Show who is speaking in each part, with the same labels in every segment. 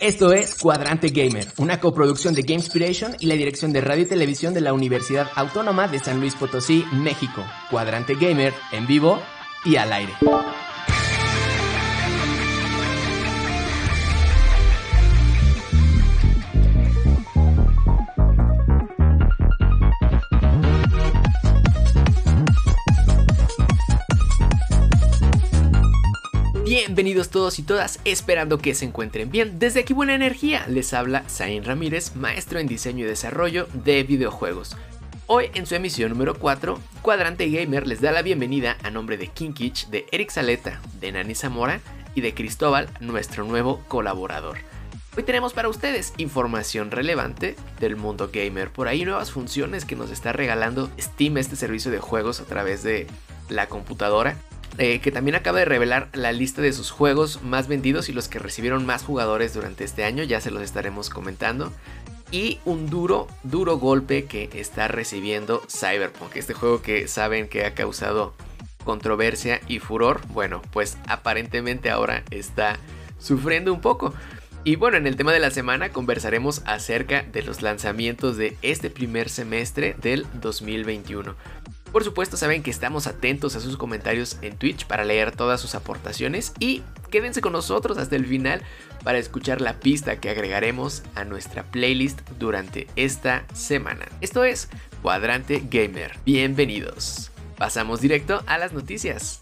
Speaker 1: Esto es Cuadrante Gamer, una coproducción de Gamespiration y la dirección de radio y televisión de la Universidad Autónoma de San Luis Potosí, México. Cuadrante Gamer, en vivo y al aire. Bienvenidos todos y todas, esperando que se encuentren bien. Desde aquí Buena Energía les habla Zain Ramírez, maestro en diseño y desarrollo de videojuegos. Hoy en su emisión número 4, Cuadrante Gamer les da la bienvenida a nombre de Kinkich, de Eric Saleta, de Nani Zamora y de Cristóbal, nuestro nuevo colaborador. Hoy tenemos para ustedes información relevante del mundo gamer, por ahí nuevas funciones que nos está regalando Steam, este servicio de juegos a través de la computadora eh, que también acaba de revelar la lista de sus juegos más vendidos y los que recibieron más jugadores durante este año, ya se los estaremos comentando. Y un duro, duro golpe que está recibiendo Cyberpunk, este juego que saben que ha causado controversia y furor. Bueno, pues aparentemente ahora está sufriendo un poco. Y bueno, en el tema de la semana conversaremos acerca de los lanzamientos de este primer semestre del 2021. Por supuesto saben que estamos atentos a sus comentarios en Twitch para leer todas sus aportaciones y quédense con nosotros hasta el final para escuchar la pista que agregaremos a nuestra playlist durante esta semana. Esto es Cuadrante Gamer. Bienvenidos. Pasamos directo a las noticias.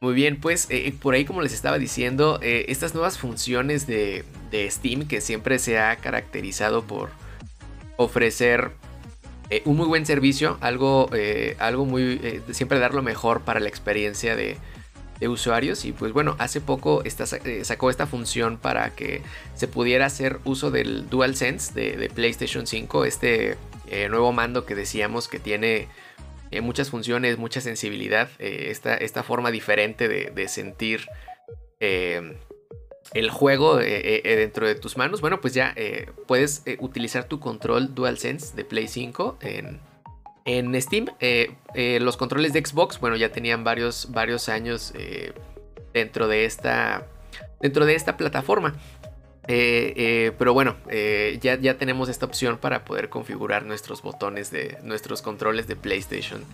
Speaker 1: Muy bien, pues eh, por ahí como les estaba diciendo, eh, estas nuevas funciones de, de Steam que siempre se ha caracterizado por ofrecer eh, un muy buen servicio, algo, eh, algo muy, eh, siempre dar lo mejor para la experiencia de, usuarios. Y pues bueno, hace poco sacó esta función para que se pudiera hacer uso del DualSense de, de PlayStation 5, este nuevo mando que decíamos que tiene muchas funciones, mucha sensibilidad, esta, esta, forma diferente de, de sentir el juego eh, eh, eh, dentro de tus manos, bueno, pues ya puedes utilizar tu control DualSense de Play 5 en, en Steam. los controles de Xbox, bueno, ya tenían varios, varios años dentro, de esta, dentro de esta plataforma. pero bueno, ya, ya tenemos esta opción para poder configurar nuestros botones de nuestros controles de PlayStation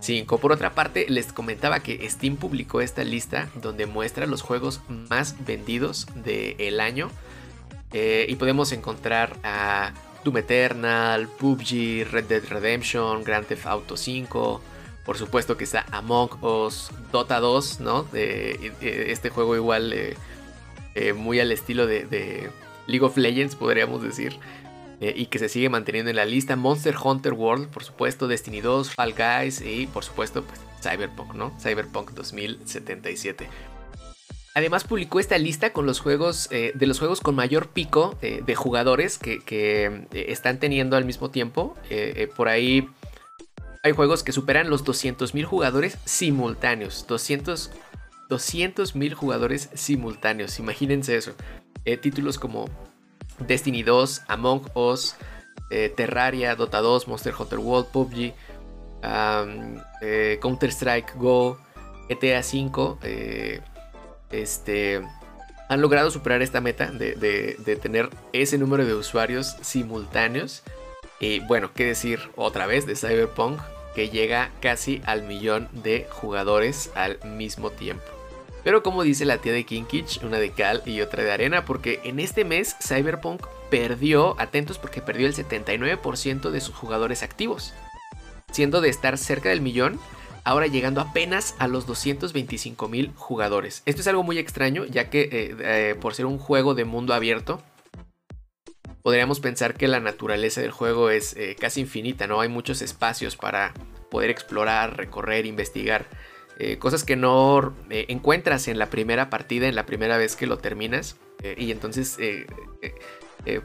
Speaker 1: 5. Por otra parte, les comentaba que Steam publicó esta lista donde muestra los juegos más vendidos del año. Eh, y podemos encontrar a Doom Eternal, PUBG, Red Dead Redemption, Grand Theft Auto 5. Por supuesto que está Among Us, Dota 2, ¿no? este juego igual eh, muy al estilo de League of Legends, podríamos decir. Eh, y que se sigue manteniendo en la lista. Monster Hunter World, por supuesto, Destiny 2, Fall Guys y por supuesto pues, Cyberpunk, ¿no? Cyberpunk 2077. Además publicó esta lista con los juegos eh, de los juegos con mayor pico eh, de jugadores que, están teniendo al mismo tiempo. por ahí hay juegos que superan los 200.000 jugadores simultáneos. 200 mil jugadores simultáneos. Imagínense eso. títulos como Destiny 2, Among Us, eh, Terraria, Dota 2, Monster Hunter World, PUBG, eh, Counter-Strike Go, GTA 5, eh, este, han logrado superar esta meta de, tener ese número de usuarios simultáneos. Y bueno, qué decir otra vez de Cyberpunk, que llega casi al millón de jugadores al mismo tiempo. Pero como dice la tía de Kinkich, una de cal y otra de arena, porque en este mes Cyberpunk perdió, atentos porque perdió el 79% de sus jugadores activos, siendo de estar cerca del millón, ahora llegando apenas a los 225 mil jugadores. Esto es algo muy extraño, ya que eh, eh, por ser un juego de mundo abierto, podríamos pensar que la naturaleza del juego es eh, casi infinita, ¿no? Hay muchos espacios para poder explorar, recorrer, investigar. Eh, cosas que no eh, encuentras en la primera partida, en la primera vez que lo terminas. Eh, y entonces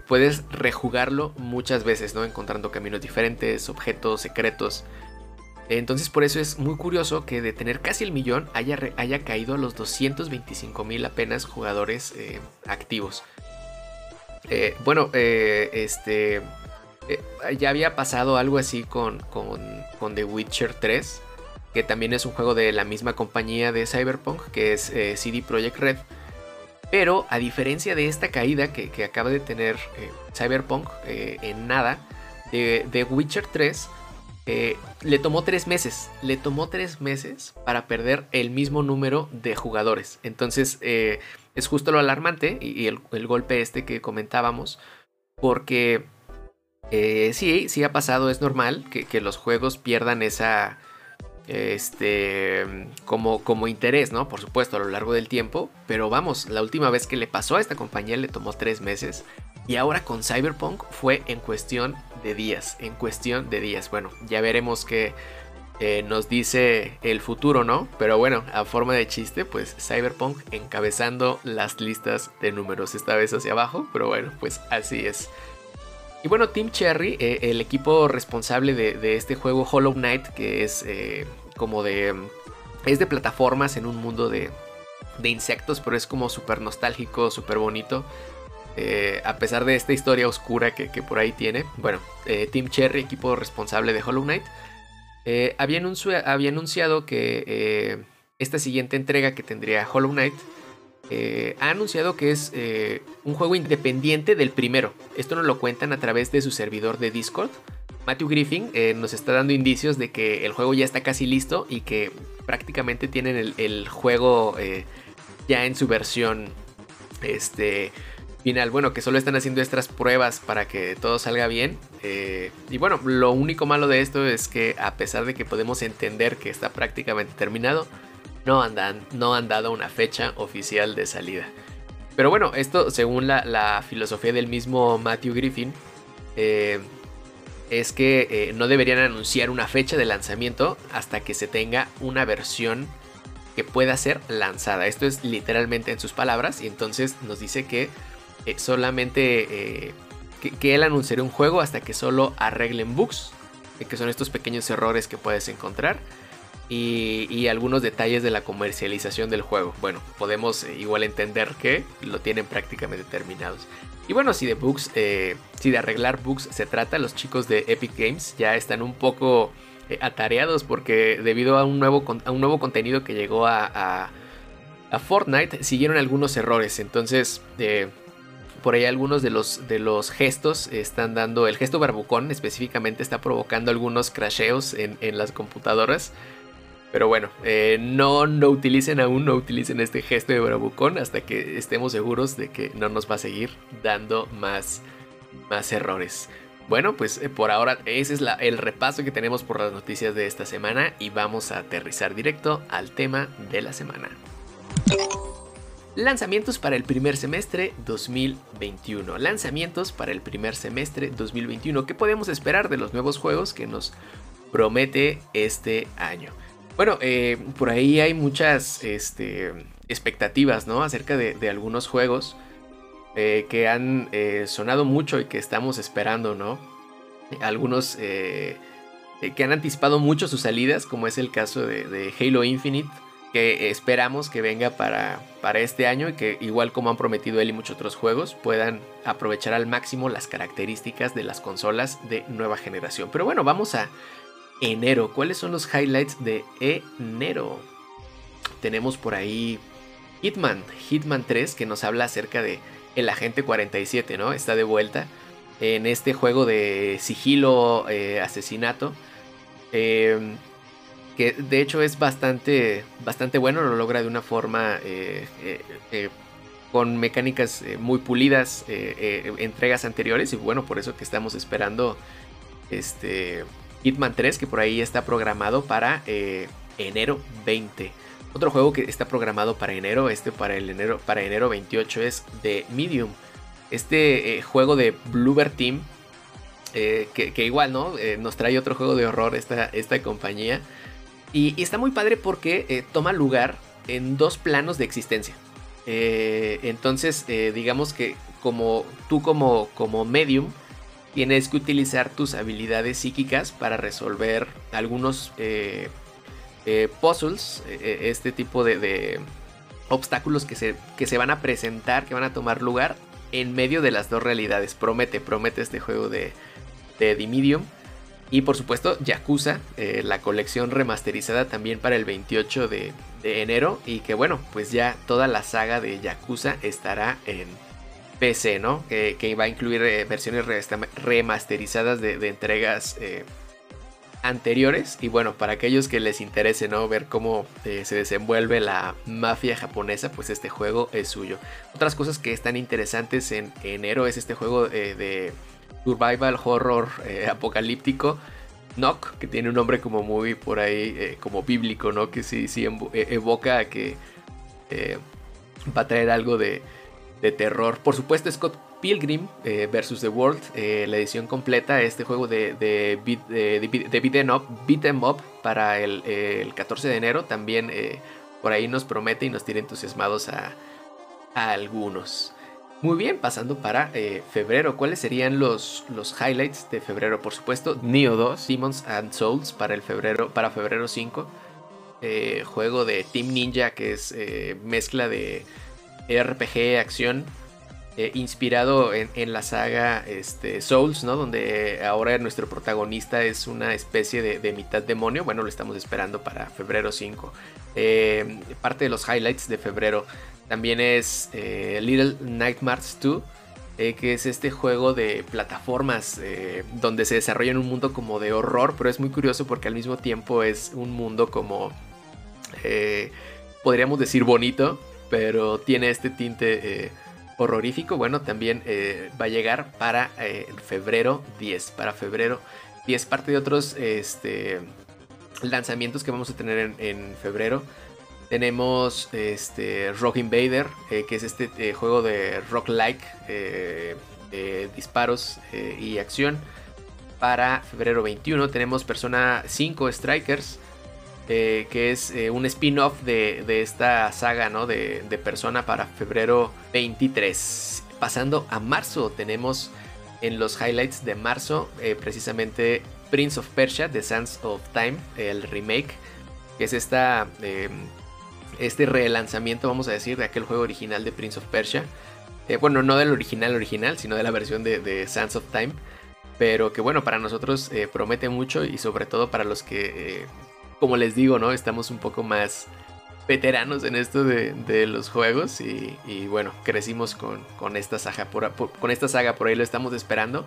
Speaker 1: puedes rejugarlo muchas veces, ¿no? Encontrando caminos diferentes, objetos secretos. Entonces por eso es muy curioso que de tener casi el millón haya, haya caído a los 225 mil apenas jugadores activos. bueno, este... ya había pasado algo así con, con, con The Witcher 3 que también es un juego de la misma compañía de Cyberpunk, que es eh, CD Projekt Red. Pero a diferencia de esta caída que, acaba de tener eh, Cyberpunk eh, en nada, de, Witcher 3 eh, le tomó tres meses. Le tomó tres meses para perder el mismo número de jugadores. Entonces es justo lo alarmante y, el, golpe este que comentábamos. Porque sí, sí ha pasado, es normal que, que los juegos pierdan esa este como, como interés, ¿no? Por supuesto, a lo largo del tiempo. Pero vamos, la última vez que le pasó a esta compañía le tomó tres meses. Y ahora con Cyberpunk fue en cuestión de días. En cuestión de días. Bueno, ya veremos qué eh, nos dice el futuro, ¿no? Pero bueno, a forma de chiste, pues Cyberpunk encabezando las listas de números. Esta vez hacia abajo. Pero bueno, pues así es. Y bueno, Team Cherry, eh, el equipo responsable de, este juego Hollow Knight, que es eh, como de... Es de plataformas en un mundo de, insectos, pero es como súper nostálgico, súper bonito. Eh, a pesar de esta historia oscura que, por ahí tiene. Bueno, Team Cherry, equipo responsable de Hollow Knight, había, anunciado que esta siguiente entrega que tendría Hollow Knight eh, ha anunciado que es eh, un juego independiente del primero. Esto nos lo cuentan a través de su servidor de Discord. Matthew Griffin eh, nos está dando indicios de que el juego ya está casi listo y que prácticamente tienen el, juego ya en su versión este, final. Bueno, que solo están haciendo estas pruebas para que todo salga bien. y bueno, lo único malo de esto es que a pesar de que podemos entender que está prácticamente terminado, no, andan, no han dado una fecha oficial de salida. Pero bueno, esto según la, filosofía del mismo Matthew Griffin, eh, es que eh, no deberían anunciar una fecha de lanzamiento hasta que se tenga una versión que pueda ser lanzada. Esto es literalmente en sus palabras y entonces nos dice que eh, solamente que, él anunciará un juego hasta que solo arreglen bugs, que son estos pequeños errores que puedes encontrar y, algunos detalles de la comercialización del juego. Bueno, podemos eh, igual entender que lo tienen prácticamente terminados. Y bueno, si de bugs, eh, si de arreglar bugs se trata, los chicos de Epic Games ya están un poco eh, atareados porque debido a un nuevo, a un nuevo contenido que llegó a, a, Fortnite, siguieron algunos errores. Entonces, por ahí algunos de los, de los gestos están dando, el gesto barbucón específicamente está provocando algunos crasheos en, en las computadoras. Pero bueno, eh, no, no utilicen aún, no utilicen este gesto de bravucón hasta que estemos seguros de que no nos va a seguir dando más, más errores. Bueno, pues eh, por ahora ese es el repaso que tenemos por las noticias de esta semana y vamos a aterrizar directo al tema de la semana. Lanzamientos para el primer semestre 2021. Lanzamientos para el primer semestre 2021. ¿Qué podemos esperar de los nuevos juegos que nos promete este año? Bueno, eh, por ahí hay muchas este, expectativas, ¿no? Acerca de, algunos juegos eh, que han eh, sonado mucho y que estamos esperando, ¿no? Algunos que han anticipado mucho sus salidas, como es el caso de, Halo Infinite, que esperamos que venga para, para este año y que igual como han prometido él y muchos otros juegos, puedan aprovechar al máximo las características de las consolas de nueva generación. Pero bueno, vamos a enero. ¿Cuáles son los highlights de enero? Tenemos por ahí Hitman, Hitman 3, que nos habla acerca de el agente 47, ¿no? Está de vuelta en este juego de sigilo, eh, asesinato. Em, que de hecho es bastante, bastante bueno, lo logra de una forma eh, eh, con mecánicas muy pulidas, entregas anteriores y bueno, por eso que estamos esperando este Hitman 3, que por ahí está programado para eh, enero 20. Otro juego que está programado para enero, este para el enero, para enero 28 es The Medium. Este eh, juego de Bluebird Team, eh, que, igual, ¿no? nos trae otro juego de horror esta, esta compañía. Y, está muy padre porque toma lugar en dos planos de existencia. entonces, digamos que como tú como, como medium, tienes que utilizar tus habilidades psíquicas para resolver algunos eh, eh, puzzles, eh, este tipo de, obstáculos que se, que se van a presentar, que van a tomar lugar en medio de las dos realidades. Promete, promete este juego de, de Medium. Y por supuesto, Yakuza, la colección remasterizada también para el 28 de, de enero y que bueno, pues ya toda la saga de Yakuza estará en PC, ¿no? Que, que va a incluir eh, versiones remasterizadas de, entregas eh, anteriores. Y bueno, para aquellos que les interese, ¿no? Ver cómo eh, se desenvuelve la mafia japonesa, pues este juego es suyo. Otras cosas que están interesantes en enero es este juego de survival horror apocalíptico. Knock, que tiene un nombre como muy por ahí, como bíblico, ¿no? Que sí, sí evoca a que va a traer algo de, de terror. Por supuesto, Scott Pilgrim eh, versus The World, eh, la edición completa, este juego de, de, beat, de, em up, beat em up para el, 14 de enero, también eh, por ahí nos promete y nos tiene entusiasmados a, algunos. Muy bien, pasando para febrero. ¿Cuáles serían los, los highlights de febrero? Por supuesto, Neo 2, Demons and Souls para, el febrero, para febrero 5. juego de Team Ninja que es mezcla de RPG acción eh, inspirado en, la saga este, Souls, ¿no? Donde ahora nuestro protagonista es una especie de, mitad demonio. Bueno, lo estamos esperando para febrero 5. Eh, parte de los highlights de febrero también es eh, Little Nightmares 2. que es este juego de plataformas donde se desarrolla en un mundo como de horror, pero es muy curioso porque al mismo tiempo es un mundo como, podríamos decir, bonito, pero tiene este tinte eh, horrorífico. Bueno, también eh, va a llegar para eh, febrero 10. Para febrero 10, parte de otros este, lanzamientos que vamos a tener en, febrero. Tenemos este, Rock Invader, que es este juego de rock-like, disparos y acción. Para febrero 21 tenemos Persona 5 Strikers. Eh, que es eh, un spin-off de, esta saga ¿no? de, Persona para febrero 23. Pasando a marzo, tenemos en los highlights de marzo eh, precisamente Prince of Persia, The Sands of Time, el remake, que es esta, este relanzamiento, vamos a decir, de aquel juego original de Prince of Persia. bueno, no del original original, sino de la versión de, de Sands of Time pero que bueno, para nosotros promete mucho y sobre todo para los que como les digo, ¿no? Estamos un poco más veteranos en esto de, los juegos y, bueno, crecimos con, esta saga por, con esta saga, por ahí lo estamos esperando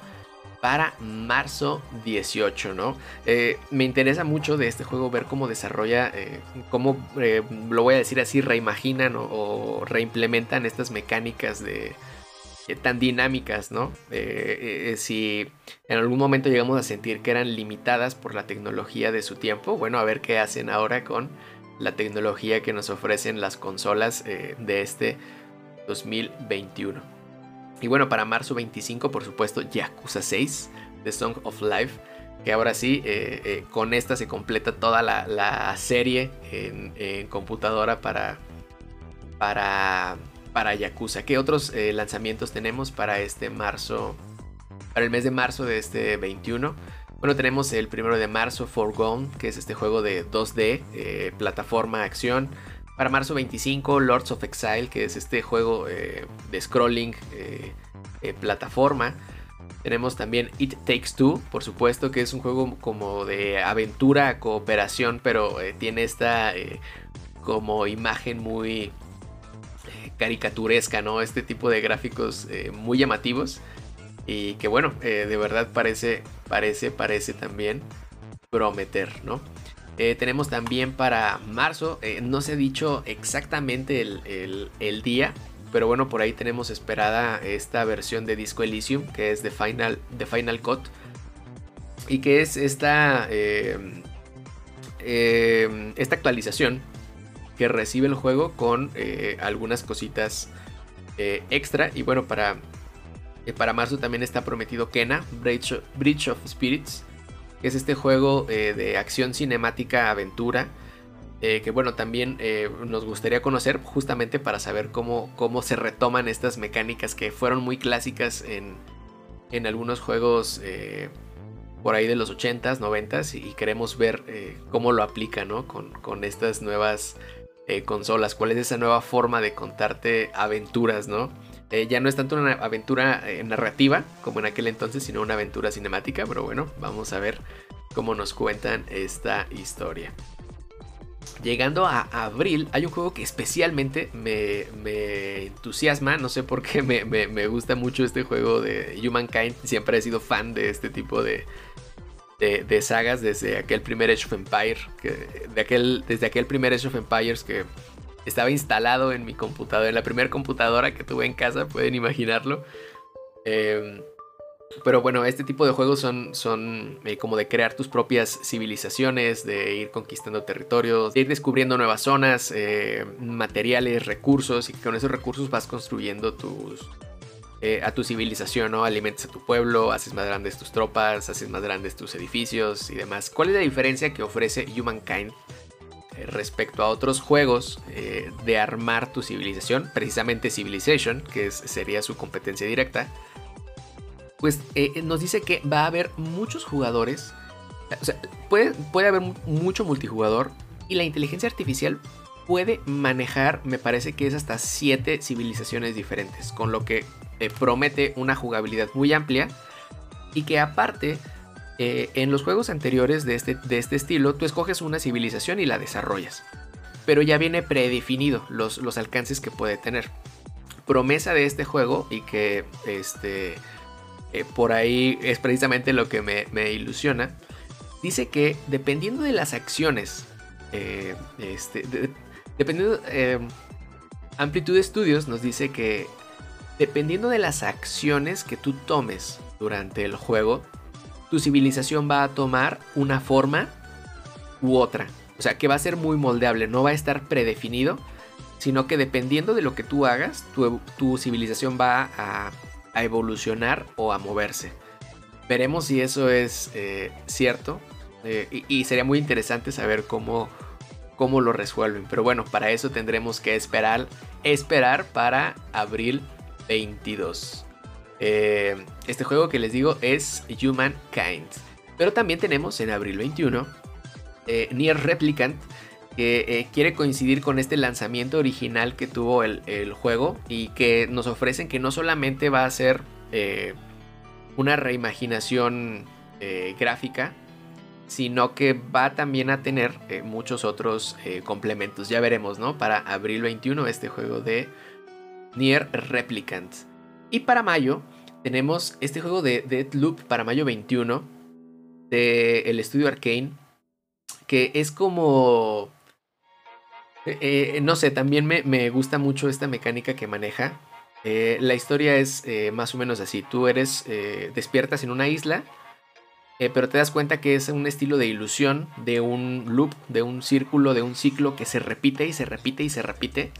Speaker 1: para marzo 18, ¿no? Eh, me interesa mucho de este juego ver cómo desarrolla, eh, cómo, eh, lo voy a decir así, reimaginan o reimplementan estas mecánicas de, tan dinámicas, ¿no? Eh, eh, si en algún momento llegamos a sentir que eran limitadas por la tecnología de su tiempo, bueno, a ver qué hacen ahora con la tecnología que nos ofrecen las consolas de este 2021. Y bueno, para marzo 25, por supuesto, Yakuza 6, The Song of Life, que ahora sí, con esta se completa toda la, serie en, en computadora para, para para Yakuza. ¿Qué otros eh, lanzamientos tenemos para este marzo? Para el mes de marzo de este 21. Bueno, tenemos el primero de marzo, Forgone, que es este juego de 2D, eh, plataforma, acción. Para marzo 25, Lords of Exile, que es este juego eh, de scrolling, plataforma. Tenemos también It Takes Two, por supuesto, que es un juego como de aventura, cooperación, pero tiene esta como imagen muy caricaturesca, ¿no? Este tipo de gráficos eh, muy llamativos y que bueno, eh, de verdad parece, parece, parece también prometer, ¿no? Eh, tenemos también para marzo, no se ha dicho exactamente el, día, pero bueno, por ahí tenemos esperada esta versión de Disco Elysium, que es de Final, de Final Cut, y que es esta, esta actualización que recibe el juego con eh, algunas cositas eh, extra. Y bueno, para, eh, para marzo también está prometido Kena, Bridge, of Spirits, que es este juego de acción cinemática aventura. que bueno, también nos gustaría conocer justamente para saber cómo, cómo se retoman estas mecánicas que fueron muy clásicas en, en algunos juegos por ahí de los 80s, 90s y queremos ver cómo lo aplica ¿no? con, con estas nuevas eh, consolas, cuál es esa nueva forma de contarte aventuras, ¿no? Eh, ya no es tanto una aventura eh, narrativa como en aquel entonces, sino una aventura cinemática, pero bueno, vamos a ver cómo nos cuentan esta historia. Llegando a abril, hay un juego que especialmente me, entusiasma. No sé por qué me, gusta mucho este juego de Humankind. Siempre he sido fan de este tipo de, de, sagas desde aquel primer Age of Empire. de aquel, desde aquel primer Age of Empires que estaba instalado en mi computadora, en la primera computadora que tuve en casa, pueden imaginarlo. Eh, pero bueno, este tipo de juegos son, son eh, como de crear tus propias civilizaciones, de ir conquistando territorios, de ir descubriendo nuevas zonas, eh, materiales, recursos, y con esos recursos vas construyendo tus, eh, a tu civilización, ¿no? Alimentas a tu pueblo, haces más grandes tus tropas, haces más grandes tus edificios y demás. ¿Cuál es la diferencia que ofrece Humankind respecto a otros juegos de armar tu civilización? Precisamente Civilization, que sería su competencia directa pues eh, eh, nos dice que va a haber muchos jugadores. O sea, puede, puede haber mucho multijugador y la inteligencia artificial puede manejar, me parece que es hasta 7 civilizaciones diferentes, con lo que eh, promete una jugabilidad muy amplia y que aparte en los juegos anteriores de este, de este estilo tú escoges una civilización y la desarrollas, pero ya viene predefinido los, los alcances que puede tener. Promesa de este juego y que este eh, por ahí es precisamente lo que me, ilusiona. Dice que dependiendo de las acciones, eh, este, dependiendo... Eh, Amplitude Studios nos dice que dependiendo de las acciones que tú tomes durante el juego, tu civilización va a tomar una forma u otra. O sea, que va a ser muy moldeable, no va a estar predefinido, sino que dependiendo de lo que tú hagas, tu civilización va a evolucionar o a moverse. Veremos si eso es eh, cierto eh, y, sería muy interesante saber cómo, cómo lo resuelven. Pero bueno, para eso tendremos que esperar, esperar para abril 22. Eh, este juego que les digo es Humankind. Pero también tenemos en abril 21 Nier Replicant que quiere coincidir con este lanzamiento original que tuvo el, juego y que nos ofrecen que no solamente va a ser eh, una reimaginación eh, gráfica, sino que va también a tener eh, muchos otros complementos. Ya veremos, ¿no? Para abril 21 este juego de Nier Replicant. Y para mayo tenemos este juego de Deadloop para mayo 21 del el estudio Arcane, que es como eh, eh, no sé, también me, gusta mucho esta mecánica que maneja. Eh, la historia es más o menos así. Tú eres, despiertas en una isla, pero te das cuenta que es un estilo de ilusión, de un loop, de un círculo, de un ciclo que se repite y se repite y se repite.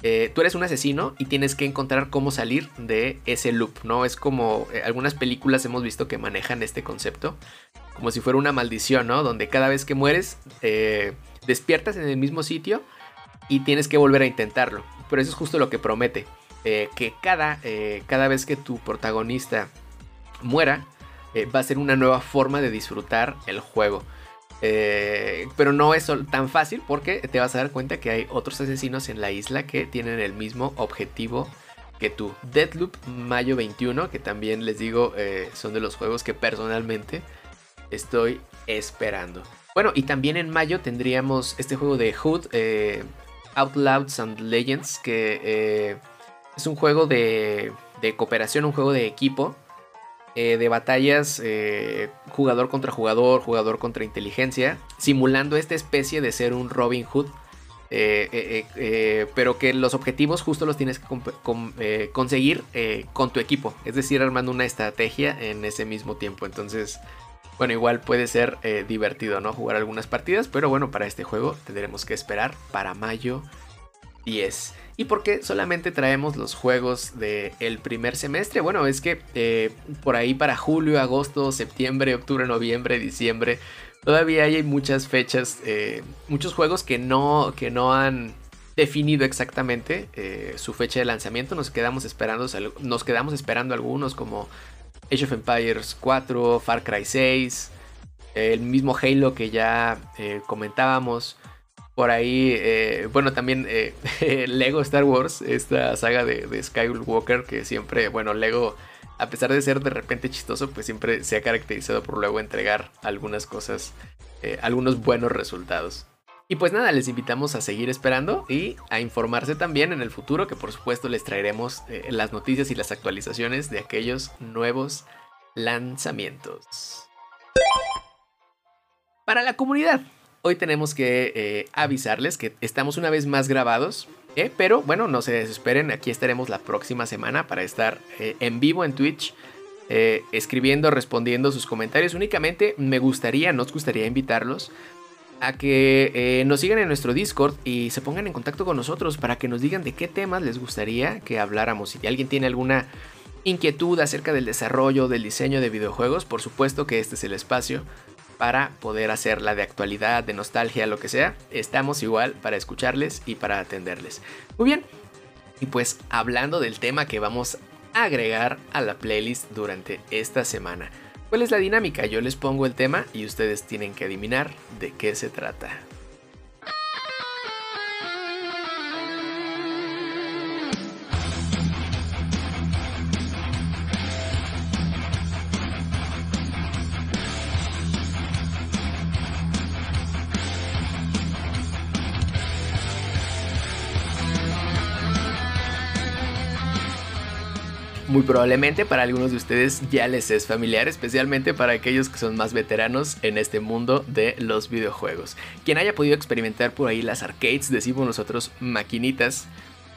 Speaker 1: Tú eres un asesino y tienes que encontrar cómo salir de ese loop, ¿no? Es como algunas películas hemos visto que manejan este concepto, como si fuera una maldición, ¿no? Donde cada vez que mueres despiertas en el mismo sitio y tienes que volver a intentarlo. Pero eso es justo lo que promete. Eh, que cada, eh, cada vez que tu protagonista muera, eh, va a ser una nueva forma de disfrutar el juego. Pero no es tan fácil porque te vas a dar cuenta que hay otros asesinos en la isla que tienen el mismo objetivo que tú. Deadloop Mayo 21, que también les digo son de los juegos que personalmente estoy esperando. Bueno, y también en mayo tendríamos este juego de Hood, eh, and Legends, que eh, es un juego de, cooperación, un juego de equipo, eh, de batallas jugador contra jugador, jugador contra inteligencia, simulando esta especie de ser un Robin Hood. pero que los objetivos justo los tienes que conseguir con tu equipo, es decir, armando una estrategia en ese mismo tiempo. Entonces, bueno, igual puede ser eh, divertido, ¿no? Jugar algunas partidas, pero bueno, para este juego tendremos que esperar para mayo 10. ¿Y por qué solamente traemos los juegos del primer semestre? Bueno, es que eh, por ahí para julio, agosto, septiembre, octubre, noviembre, diciembre, todavía hay muchas fechas, eh, muchos juegos que no, que no han definido exactamente su fecha de lanzamiento. Nos quedamos esperando, nos quedamos esperando algunos como Age of Empires 4, Far Cry 6, el mismo Halo que ya eh, comentábamos. Por ahí, eh, bueno, también eh, Lego Star Wars, esta saga de, Skywalker que siempre, bueno, Lego, a pesar de ser de repente chistoso, pues siempre se ha caracterizado por luego entregar algunas cosas, algunos buenos resultados. Y pues nada, les invitamos a seguir esperando y a informarse también en el futuro, que por supuesto les traeremos eh, las noticias y las actualizaciones de aquellos nuevos lanzamientos. Para la comunidad, hoy tenemos que eh, avisarles que estamos una vez más grabados, eh, pero bueno, no se desesperen, aquí estaremos la próxima semana para estar en vivo en Twitch. escribiendo, respondiendo sus comentarios. Únicamente me gustaría, nos gustaría invitarlos a que eh, nos sigan en nuestro Discord y se pongan en contacto con nosotros para que nos digan de qué temas les gustaría que habláramos. Si alguien tiene alguna inquietud acerca del desarrollo, del diseño de videojuegos, por supuesto que este es el espacio para poder hacerla de actualidad, de nostalgia, lo que sea. Estamos igual para escucharles y para atenderles. Muy bien, y pues hablando del tema que vamos a agregar a la playlist durante esta semana. ¿Cuál es la dinámica? Yo les pongo el tema y ustedes tienen que adivinar de qué se trata. Muy probablemente para algunos de ustedes ya les es familiar, especialmente para aquellos que son más veteranos en este mundo de los videojuegos. Quien haya podido experimentar por ahí las arcades, decimos nosotros maquinitas,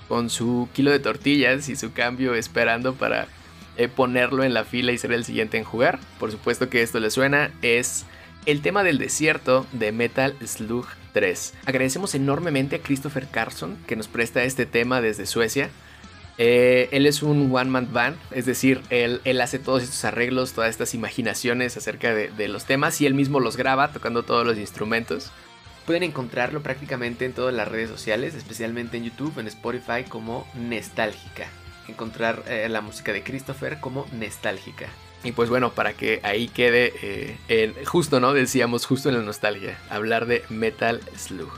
Speaker 1: con su kilo de tortillas y su cambio esperando para eh, ponerlo en la fila y ser el siguiente en jugar. Por supuesto que esto le suena, es el tema del desierto de Metal Slug 3. Agradecemos enormemente a Christopher Carson que nos presta este tema desde Suecia. Eh, él es un one-man band, es decir, él, hace todos estos arreglos, todas estas imaginaciones acerca de, los temas y él mismo los graba tocando todos los instrumentos. Pueden encontrarlo prácticamente en todas las redes sociales, especialmente en YouTube, en Spotify como Nostálgica. Encontrar eh, la música de Christopher como Nostálgica. Y pues bueno, para que ahí quede eh, justo, ¿no? Decíamos justo en la nostalgia, hablar de Metal Slug.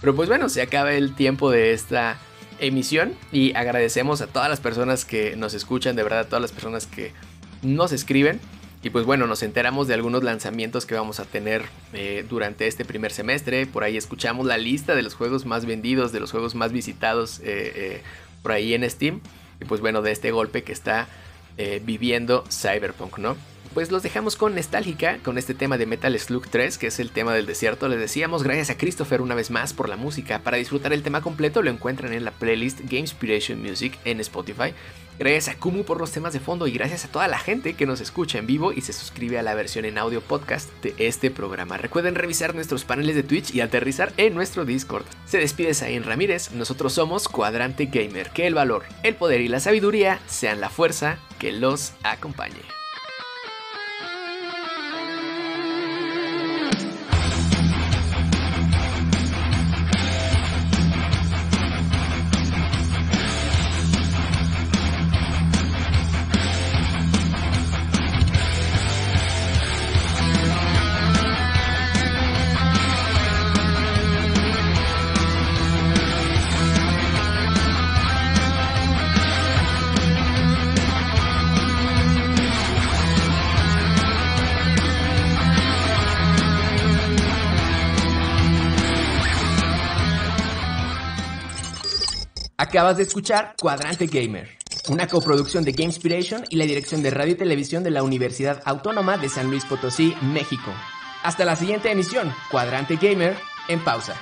Speaker 1: Pero pues bueno, se acaba el tiempo de esta emisión y agradecemos a todas las personas que nos escuchan, de verdad, a todas las personas que nos escriben. Y pues bueno, nos enteramos de algunos lanzamientos que vamos a tener eh, durante este primer semestre. Por ahí escuchamos la lista de los juegos más vendidos, de los juegos más visitados eh, eh, por ahí en Steam. Y pues bueno, de este golpe que está viviendo Cyberpunk, ¿no? Pues los dejamos con nostálgica, con este tema de Metal Slug 3, que es el tema del desierto. Les decíamos gracias a Christopher una vez más por la música. Para disfrutar el tema completo lo encuentran en la playlist Gamespiration Music en Spotify. Gracias a Kumu por los temas de fondo y gracias a toda la gente que nos escucha en vivo y se suscribe a la versión en audio podcast de este programa. Recuerden revisar nuestros paneles de Twitch y aterrizar en nuestro Discord. Se despide Zain Ramírez, nosotros somos Cuadrante Gamer. Que el valor, el poder y la sabiduría sean la fuerza que los acompañe. Acabas de escuchar Cuadrante Gamer, una coproducción de Gamespiration y la dirección de radio y televisión de la Universidad Autónoma de San Luis Potosí, México. Hasta la siguiente emisión, Cuadrante Gamer, en pausa.